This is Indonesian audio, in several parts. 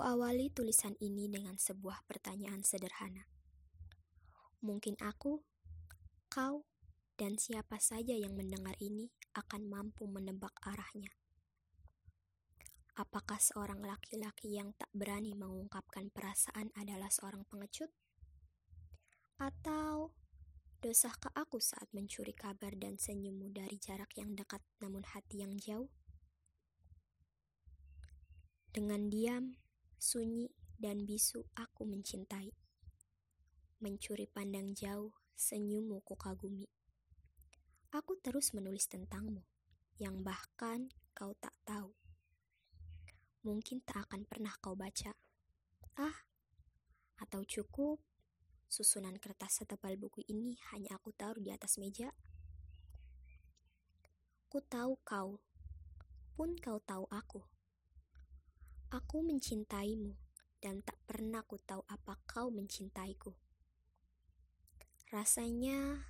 Kuawali tulisan ini dengan sebuah pertanyaan sederhana. Mungkin aku, kau, dan siapa saja yang mendengar ini akan mampu menebak arahnya. Apakah seorang laki-laki yang tak berani mengungkapkan perasaan adalah seorang pengecut? Atau dosahkah aku saat mencuri kabar dan senyummu dari jarak yang dekat namun hati yang jauh? Dengan diam, sunyi, dan bisu aku mencintai. Mencuri pandang jauh, senyummu ku kagumi. Aku terus menulis tentangmu, yang bahkan kau tak tahu. Mungkin tak akan pernah kau baca. Ah, atau cukup susunan kertas setebal buku ini hanya aku taruh di atas meja. Ku tahu kau, pun kau tahu aku. Aku mencintaimu, dan tak pernah ku tahu apa kau mencintaiku. Rasanya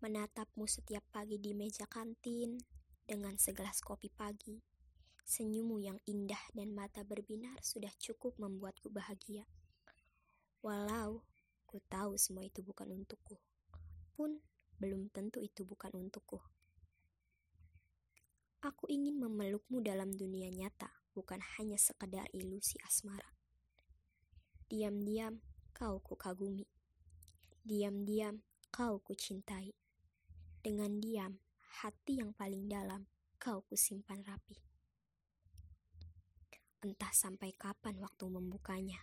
menatapmu setiap pagi di meja kantin dengan segelas kopi pagi, senyummu yang indah dan mata berbinar sudah cukup membuatku bahagia. Walau ku tahu semua itu bukan untukku, pun belum tentu itu bukan untukku. Aku ingin memelukmu dalam dunia nyata bukan hanya sekedar ilusi asmara. Diam-diam kau ku kagumi. Diam-diam kau ku cintai. Dengan diam, hati yang paling dalam kau ku simpan rapi. Entah sampai kapan waktu membukanya.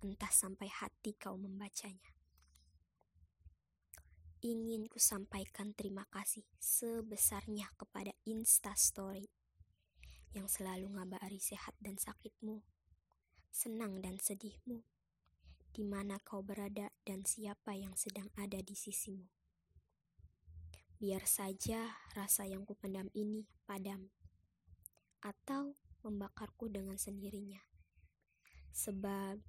Entah sampai hati kau membacanya ingin ku sampaikan terima kasih sebesarnya kepada Insta Story yang selalu ngabari sehat dan sakitmu, senang dan sedihmu, di mana kau berada dan siapa yang sedang ada di sisimu. Biar saja rasa yang kupendam ini padam, atau membakarku dengan sendirinya. Sebab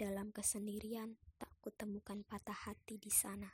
dalam kesendirian tak kutemukan patah hati di sana.